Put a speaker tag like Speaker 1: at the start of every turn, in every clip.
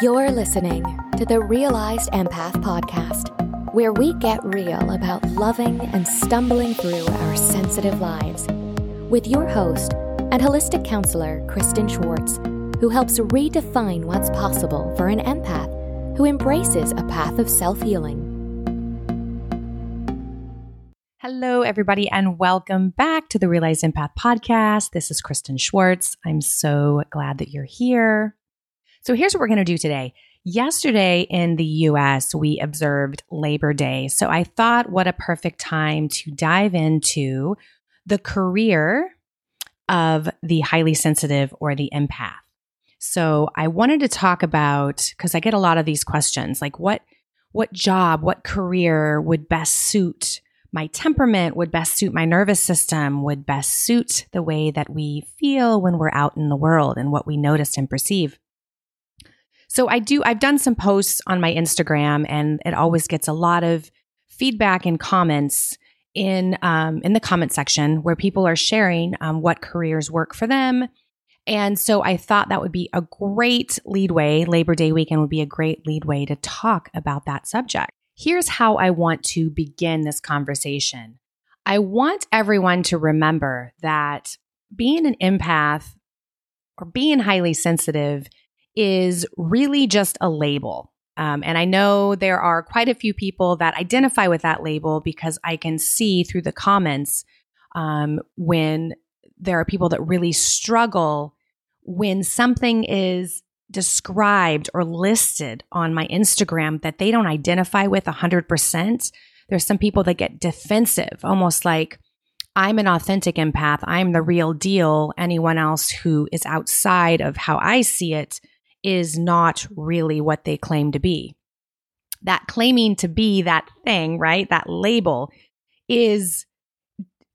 Speaker 1: You're listening to the Realized Empath Podcast, where we get real about loving and stumbling through our sensitive lives. With your host and holistic counselor, Kristen Schwartz, who helps redefine what's possible for an empath who embraces a path of self healing.
Speaker 2: Hello, everybody, and welcome back to the Realized Empath podcast. This is Kristen Schwartz. I'm so glad that you're here. So, here's what we're going to do today. Yesterday in the US, we observed Labor Day. So, I thought what a perfect time to dive into the career of the highly sensitive or the empath. So, I wanted to talk about because I get a lot of these questions like what what job, what career would best suit my temperament, would best suit my nervous system, would best suit the way that we feel when we're out in the world and what we notice and perceive. So I do, I've done some posts on my Instagram and it always gets a lot of feedback and comments in, um, in the comment section where people are sharing um, what careers work for them. And so I thought that would be a great leadway. Labor Day weekend would be a great leadway to talk about that subject. Here's how I want to begin this conversation. I want everyone to remember that being an empath or being highly sensitive is really just a label. Um, and I know there are quite a few people that identify with that label because I can see through the comments um, when there are people that really struggle when something is described or listed on my Instagram that they don't identify with 100%. There's some people that get defensive, almost like, I'm an authentic empath. I'm the real deal. Anyone else who is outside of how I see it is not really what they claim to be. That claiming to be that thing, right? That label is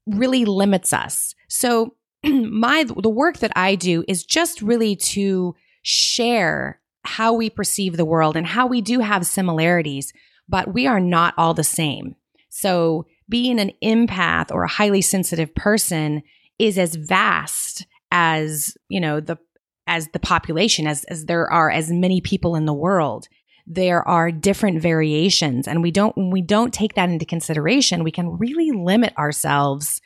Speaker 2: really limits us. So my the work that I do is just really to share how we perceive the world and how we do have similarities, but we are not all the same. So being an empath or a highly sensitive person is as vast as, you know, the as the population, as, as there are as many people in the world. There are different variations. And we don't, when we don't take that into consideration, we can really limit ourselves.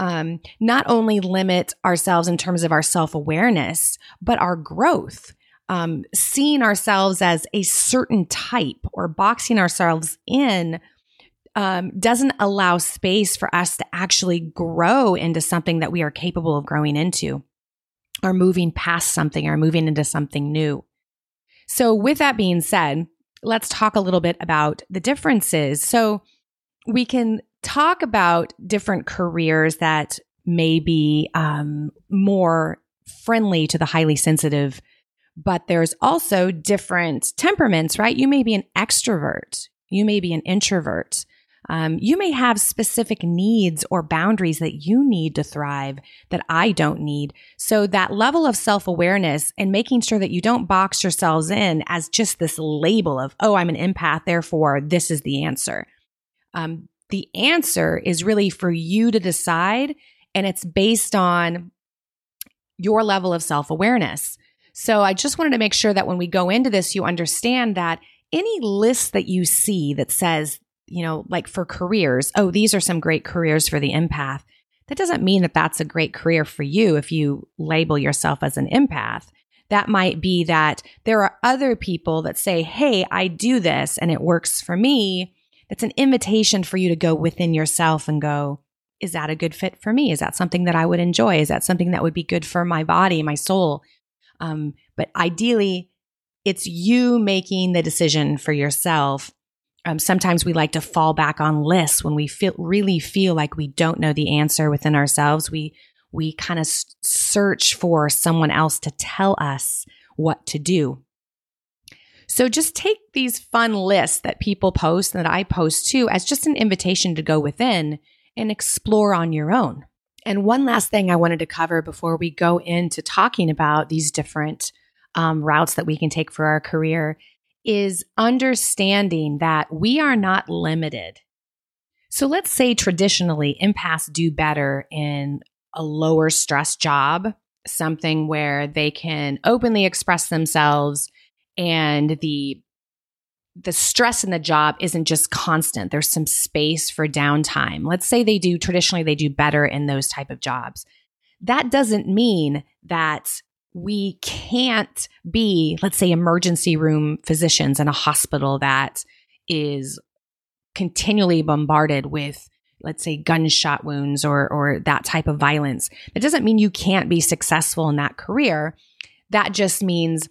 Speaker 2: Um, not only limit ourselves in terms of our self awareness, but our growth. Um, seeing ourselves as a certain type or boxing ourselves in um, doesn't allow space for us to actually grow into something that we are capable of growing into are moving past something or moving into something new. So, with that being said, let's talk a little bit about the differences. So, we can talk about different careers that may be um, more friendly to the highly sensitive, but there's also different temperaments, right? You may be an extrovert, you may be an introvert. Um, you may have specific needs or boundaries that you need to thrive that I don't need. So that level of self awareness and making sure that you don't box yourselves in as just this label of, oh, I'm an empath, therefore this is the answer. Um, the answer is really for you to decide, and it's based on your level of self awareness. So I just wanted to make sure that when we go into this, you understand that any list that you see that says you know, like for careers, oh, these are some great careers for the empath. That doesn't mean that that's a great career for you if you label yourself as an empath. That might be that there are other people that say, Hey, I do this and it works for me. That's an invitation for you to go within yourself and go, is that a good fit for me? Is that something that I would enjoy? Is that something that would be good for my body, my soul? Um, but ideally, it's you making the decision for yourself um, sometimes we like to fall back on lists when we feel really feel like we don't know the answer within ourselves. We we kind of search for someone else to tell us what to do. So just take these fun lists that people post and that I post too as just an invitation to go within and explore on your own. And one last thing I wanted to cover before we go into talking about these different um, routes that we can take for our career is understanding that we are not limited. So let's say traditionally empaths do better in a lower stress job, something where they can openly express themselves and the the stress in the job isn't just constant. There's some space for downtime. Let's say they do traditionally they do better in those type of jobs. That doesn't mean that we can't be let's say emergency room physicians in a hospital that is continually bombarded with let's say gunshot wounds or or that type of violence. That doesn't mean you can't be successful in that career. That just means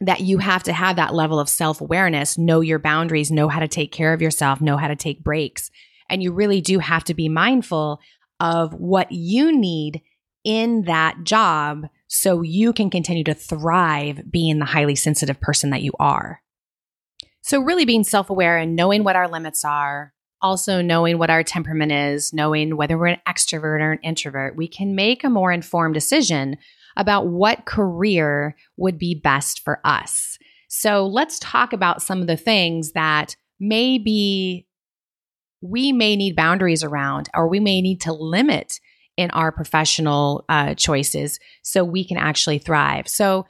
Speaker 2: that you have to have that level of self-awareness know your boundaries know how to take care of yourself know how to take breaks. And you really do have to be mindful of what you need in that job so you can continue to thrive being the highly sensitive person that you are so, really being self aware and knowing what our limits are, also knowing what our temperament is, knowing whether we're an extrovert or an introvert, we can make a more informed decision about what career would be best for us. So, let's talk about some of the things that maybe we may need boundaries around or we may need to limit in our professional uh, choices so we can actually thrive. So,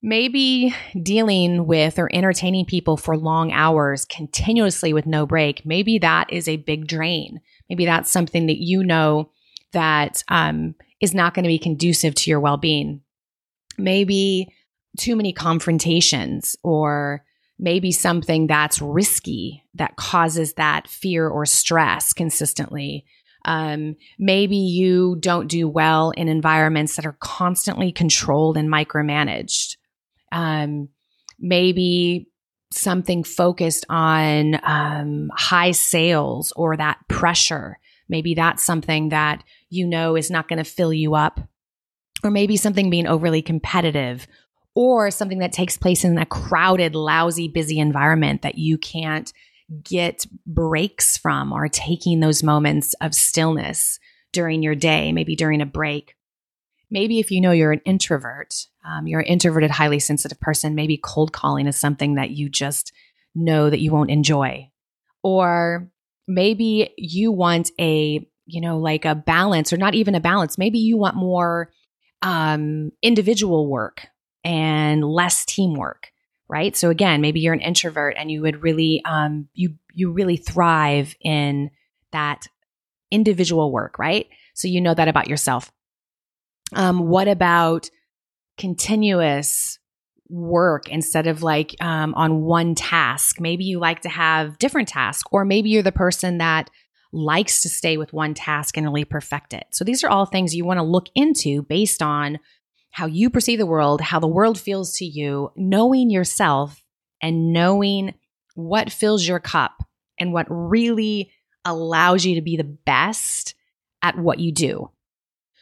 Speaker 2: Maybe dealing with or entertaining people for long hours continuously with no break, maybe that is a big drain. Maybe that's something that you know that um, is not going to be conducive to your well being. Maybe too many confrontations or maybe something that's risky that causes that fear or stress consistently. Um, maybe you don't do well in environments that are constantly controlled and micromanaged um, maybe something focused on um, high sales or that pressure. Maybe that's something that you know is not going to fill you up. Or maybe something being overly competitive or something that takes place in a crowded, lousy, busy environment that you can't get breaks from or taking those moments of stillness during your day, maybe during a break. Maybe if you know you're an introvert, um, you're an introverted, highly sensitive person, maybe cold calling is something that you just know that you won't enjoy. Or maybe you want a, you know, like a balance or not even a balance. Maybe you want more um, individual work and less teamwork, right? So again, maybe you're an introvert and you would really, um, you, you really thrive in that individual work, right? So you know that about yourself. Um, what about continuous work instead of like um, on one task? Maybe you like to have different tasks, or maybe you're the person that likes to stay with one task and really perfect it. So these are all things you want to look into based on how you perceive the world, how the world feels to you, knowing yourself and knowing what fills your cup and what really allows you to be the best at what you do.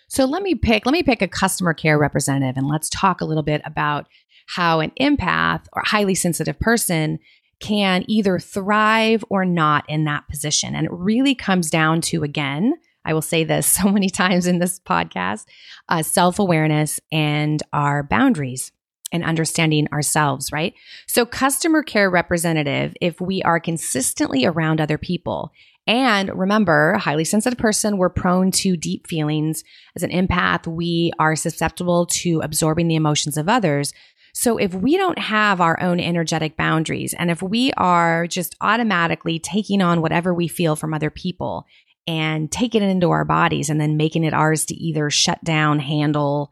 Speaker 2: So let me pick let me pick a customer care representative and let's talk a little bit about how an empath or highly sensitive person can either thrive or not in that position. And it really comes down to again, I will say this so many times in this podcast, uh, self-awareness and our boundaries and understanding ourselves, right? So, customer care representative, if we are consistently around other people and remember, highly sensitive person, we're prone to deep feelings. As an empath, we are susceptible to absorbing the emotions of others. So if we don't have our own energetic boundaries and if we are just automatically taking on whatever we feel from other people and taking it into our bodies and then making it ours to either shut down, handle,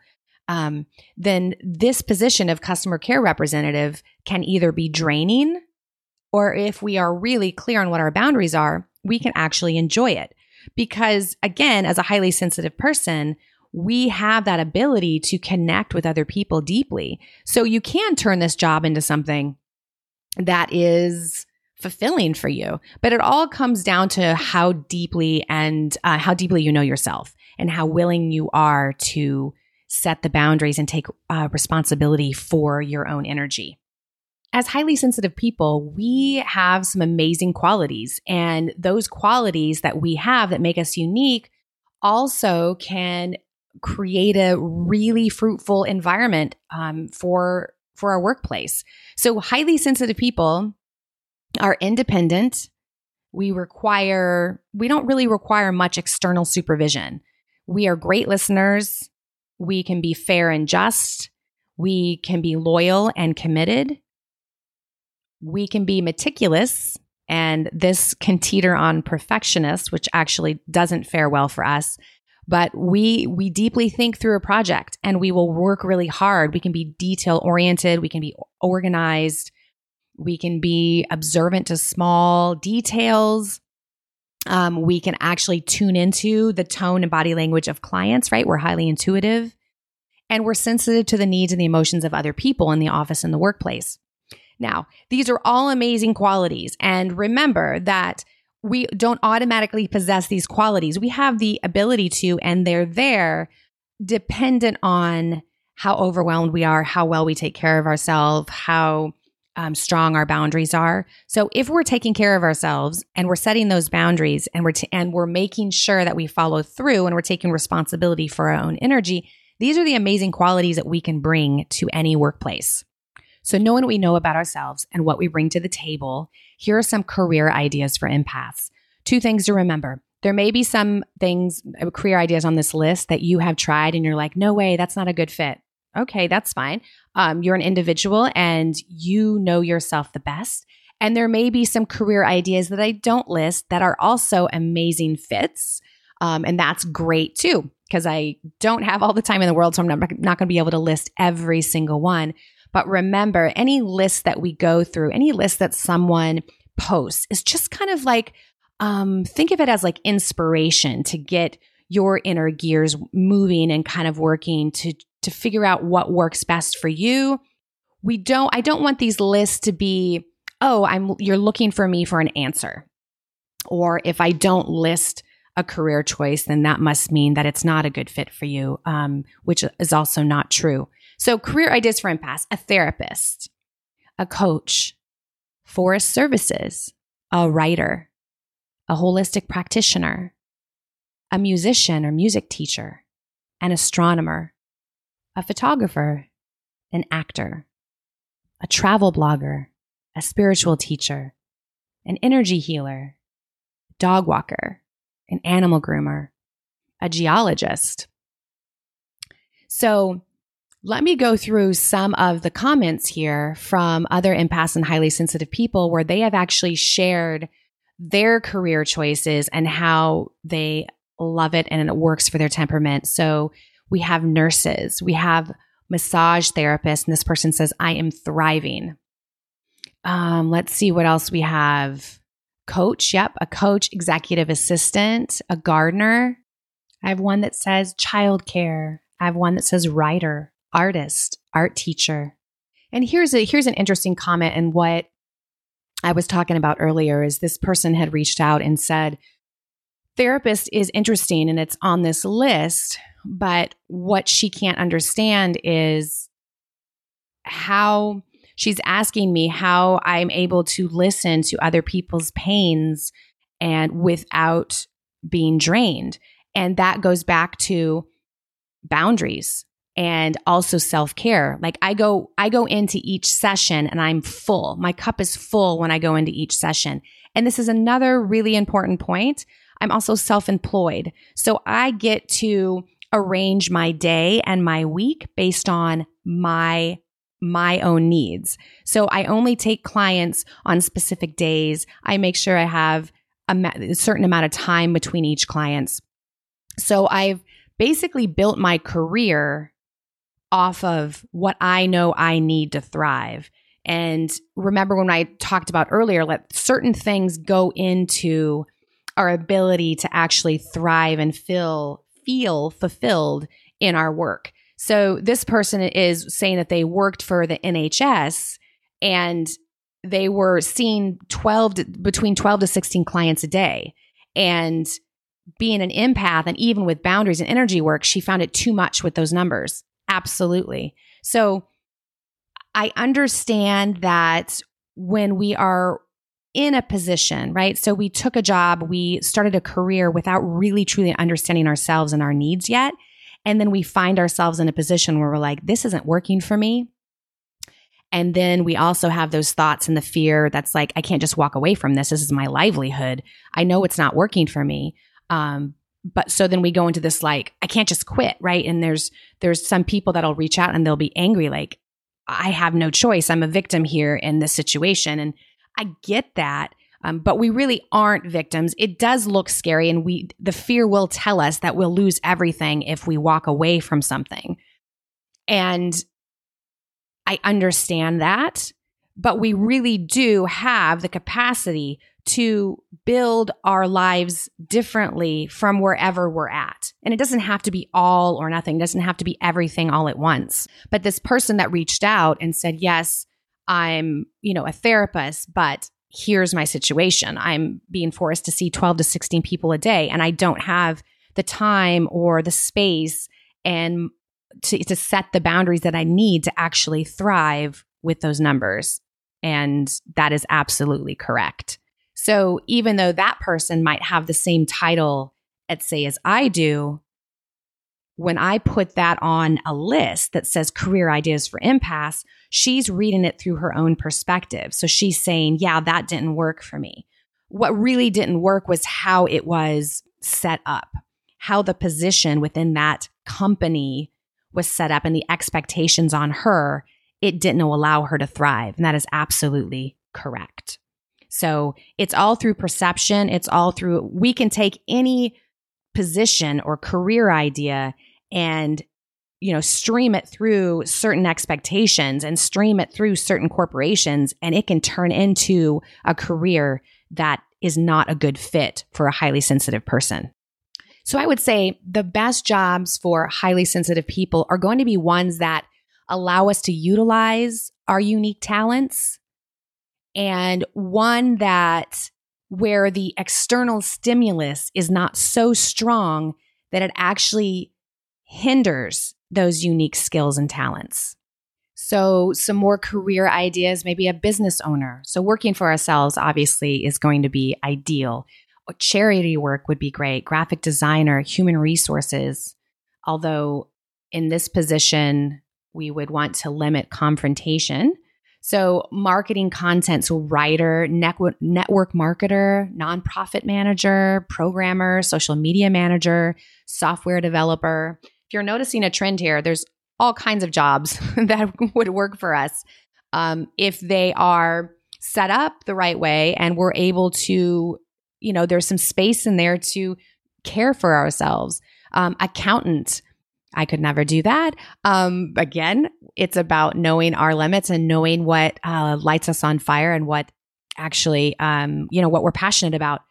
Speaker 2: um, then this position of customer care representative can either be draining or if we are really clear on what our boundaries are, we can actually enjoy it. Because again, as a highly sensitive person, we have that ability to connect with other people deeply. So you can turn this job into something that is fulfilling for you. But it all comes down to how deeply and uh, how deeply you know yourself and how willing you are to set the boundaries and take uh, responsibility for your own energy as highly sensitive people, we have some amazing qualities. And those qualities that we have that make us unique also can create a really fruitful environment um, for for our workplace. So highly sensitive people are independent. We require we don't really require much external supervision. We are great listeners. We can be fair and just. We can be loyal and committed We can be meticulous, and this can teeter on perfectionist, which actually doesn't fare well for us. But we we deeply think through a project and we will work really hard. We can be detail oriented, we can be organized, we can be observant to small details. Um, we can actually tune into the tone and body language of clients, right? We're highly intuitive and we're sensitive to the needs and the emotions of other people in the office and the workplace. Now, these are all amazing qualities. And remember that we don't automatically possess these qualities. We have the ability to, and they're there dependent on how overwhelmed we are, how well we take care of ourselves, how um, strong our boundaries are. So if we're taking care of ourselves and we're setting those boundaries and we're t- and we're making sure that we follow through and we're taking responsibility for our own energy, these are the amazing qualities that we can bring to any workplace. So, knowing what we know about ourselves and what we bring to the table, here are some career ideas for empaths. Two things to remember. There may be some things, uh, career ideas on this list that you have tried and you're like, no way, that's not a good fit. Okay, that's fine. Um, you're an individual and you know yourself the best. And there may be some career ideas that I don't list that are also amazing fits. Um, and that's great too, because I don't have all the time in the world. So I'm not, not going to be able to list every single one. But remember, any list that we go through, any list that someone posts is just kind of like, um, think of it as like inspiration to get your inner gears moving and kind of working to to figure out what works best for you. We don't I don't want these lists to be, oh, I'm you're looking for me for an answer. Or if I don't list a career choice, then that must mean that it's not a good fit for you, um, which is also not true. So, career ideas for empaths a therapist, a coach, forest services, a writer, a holistic practitioner, a musician or music teacher, an astronomer, a photographer, an actor, a travel blogger, a spiritual teacher, an energy healer, dog walker, an animal groomer, a geologist. So, let me go through some of the comments here from other empaths and highly sensitive people where they have actually shared their career choices and how they love it and it works for their temperament. So we have nurses, we have massage therapists, and this person says, I am thriving. Um, let's see what else we have. Coach, yep, a coach, executive assistant, a gardener. I have one that says childcare. I have one that says writer, artist, art teacher. And here's a here's an interesting comment and what I was talking about earlier is this person had reached out and said therapist is interesting and it's on this list, but what she can't understand is how she's asking me how I'm able to listen to other people's pains and without being drained. And that goes back to boundaries and also self-care. Like I go I go into each session and I'm full. My cup is full when I go into each session. And this is another really important point. I'm also self-employed. So I get to arrange my day and my week based on my my own needs. So I only take clients on specific days. I make sure I have a, ma- a certain amount of time between each clients. So I've basically built my career off of what I know I need to thrive. And remember when I talked about earlier, let certain things go into our ability to actually thrive and feel feel fulfilled in our work. So this person is saying that they worked for the NHS and they were seeing 12 to, between 12 to 16 clients a day and being an empath and even with boundaries and energy work she found it too much with those numbers Absolutely. So I understand that when we are in a position, right? So we took a job, we started a career without really truly understanding ourselves and our needs yet. And then we find ourselves in a position where we're like, this isn't working for me. And then we also have those thoughts and the fear that's like, I can't just walk away from this. This is my livelihood. I know it's not working for me. Um, but so then we go into this like i can't just quit right and there's there's some people that'll reach out and they'll be angry like I have no choice. I'm a victim here in this situation. And I get that. Um, but we really aren't victims. It does look scary, and we the fear will tell us that we'll lose everything if we walk away from something. And I understand that, but we really do have the capacity to build our lives differently from wherever we're at. And it doesn't have to be all or nothing, it doesn't have to be everything all at once. But this person that reached out and said, "Yes, I'm, you know, a therapist, but here's my situation. I'm being forced to see 12 to 16 people a day and I don't have the time or the space and to, to set the boundaries that I need to actually thrive with those numbers. And that is absolutely correct. So even though that person might have the same title at say as I do, when I put that on a list that says career ideas for empaths, she's reading it through her own perspective. So she's saying, yeah, that didn't work for me. What really didn't work was how it was set up, how the position within that company was set up and the expectations on her. It didn't allow her to thrive. And that is absolutely correct. So it's all through perception. It's all through, we can take any position or career idea and you know stream it through certain expectations and stream it through certain corporations and it can turn into a career that is not a good fit for a highly sensitive person. So i would say the best jobs for highly sensitive people are going to be ones that allow us to utilize our unique talents and one that where the external stimulus is not so strong that it actually hinders those unique skills and talents. So, some more career ideas, maybe a business owner. So, working for ourselves obviously is going to be ideal. Charity work would be great, graphic designer, human resources. Although, in this position, we would want to limit confrontation so, marketing content, so writer, network, network marketer, nonprofit manager, programmer, social media manager, software developer. If you're noticing a trend here, there's all kinds of jobs that would work for us um, if they are set up the right way and we're able to, you know, there's some space in there to care for ourselves. Um, accountant, I could never do that. Um, again, it's about knowing our limits and knowing what uh, lights us on fire and what actually, um, you know, what we're passionate about.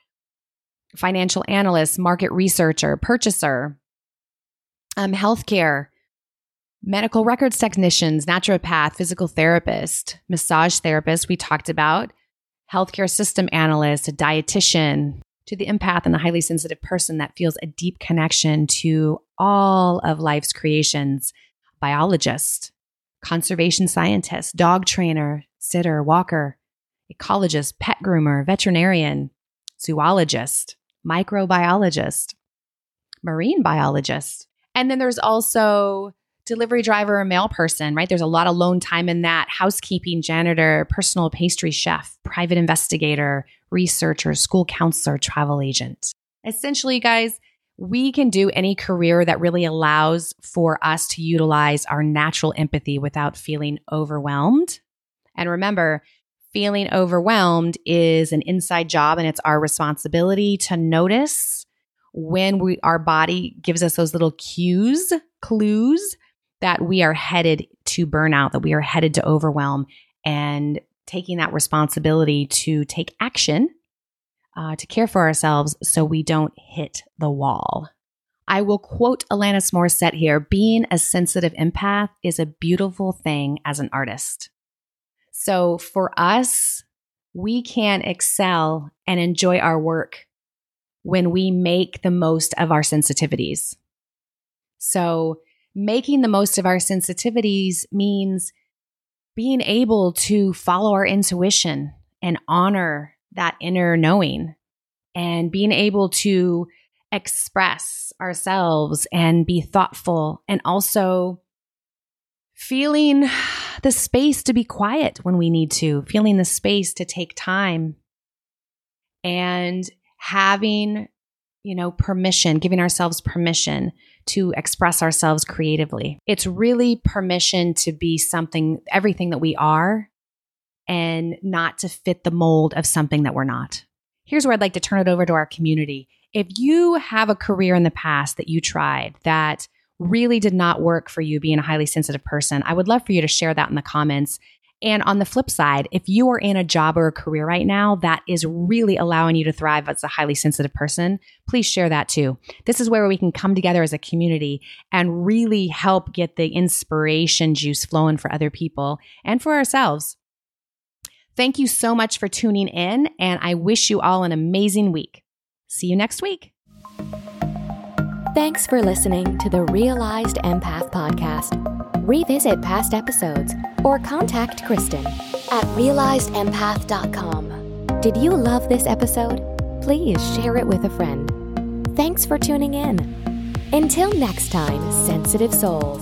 Speaker 2: Financial analyst, market researcher, purchaser, um, healthcare, medical records technicians, naturopath, physical therapist, massage therapist. We talked about healthcare system analyst, a dietitian, to the empath and the highly sensitive person that feels a deep connection to all of life's creations biologist, conservation scientist, dog trainer, sitter, walker, ecologist, pet groomer, veterinarian, zoologist, microbiologist, marine biologist. And then there's also delivery driver or mail person, right? There's a lot of lone time in that. Housekeeping, janitor, personal pastry chef, private investigator, researcher, school counselor, travel agent. Essentially, guys, we can do any career that really allows for us to utilize our natural empathy without feeling overwhelmed. And remember, feeling overwhelmed is an inside job and it's our responsibility to notice when we our body gives us those little cues, clues that we are headed to burnout, that we are headed to overwhelm and taking that responsibility to take action uh, to care for ourselves so we don't hit the wall. I will quote Alanis Morissette here being a sensitive empath is a beautiful thing as an artist. So for us, we can excel and enjoy our work when we make the most of our sensitivities. So, making the most of our sensitivities means being able to follow our intuition and honor that inner knowing and being able to express ourselves and be thoughtful and also feeling the space to be quiet when we need to, feeling the space to take time and having you know, permission, giving ourselves permission to express ourselves creatively. It's really permission to be something, everything that we are, and not to fit the mold of something that we're not. Here's where I'd like to turn it over to our community. If you have a career in the past that you tried that really did not work for you being a highly sensitive person, I would love for you to share that in the comments. And on the flip side, if you are in a job or a career right now that is really allowing you to thrive as a highly sensitive person, please share that too. This is where we can come together as a community and really help get the inspiration juice flowing for other people and for ourselves. Thank you so much for tuning in, and I wish you all an amazing week. See you next week.
Speaker 1: Thanks for listening to the Realized Empath Podcast. Revisit past episodes or contact Kristen at realizedempath.com. Did you love this episode? Please share it with a friend. Thanks for tuning in. Until next time, sensitive souls.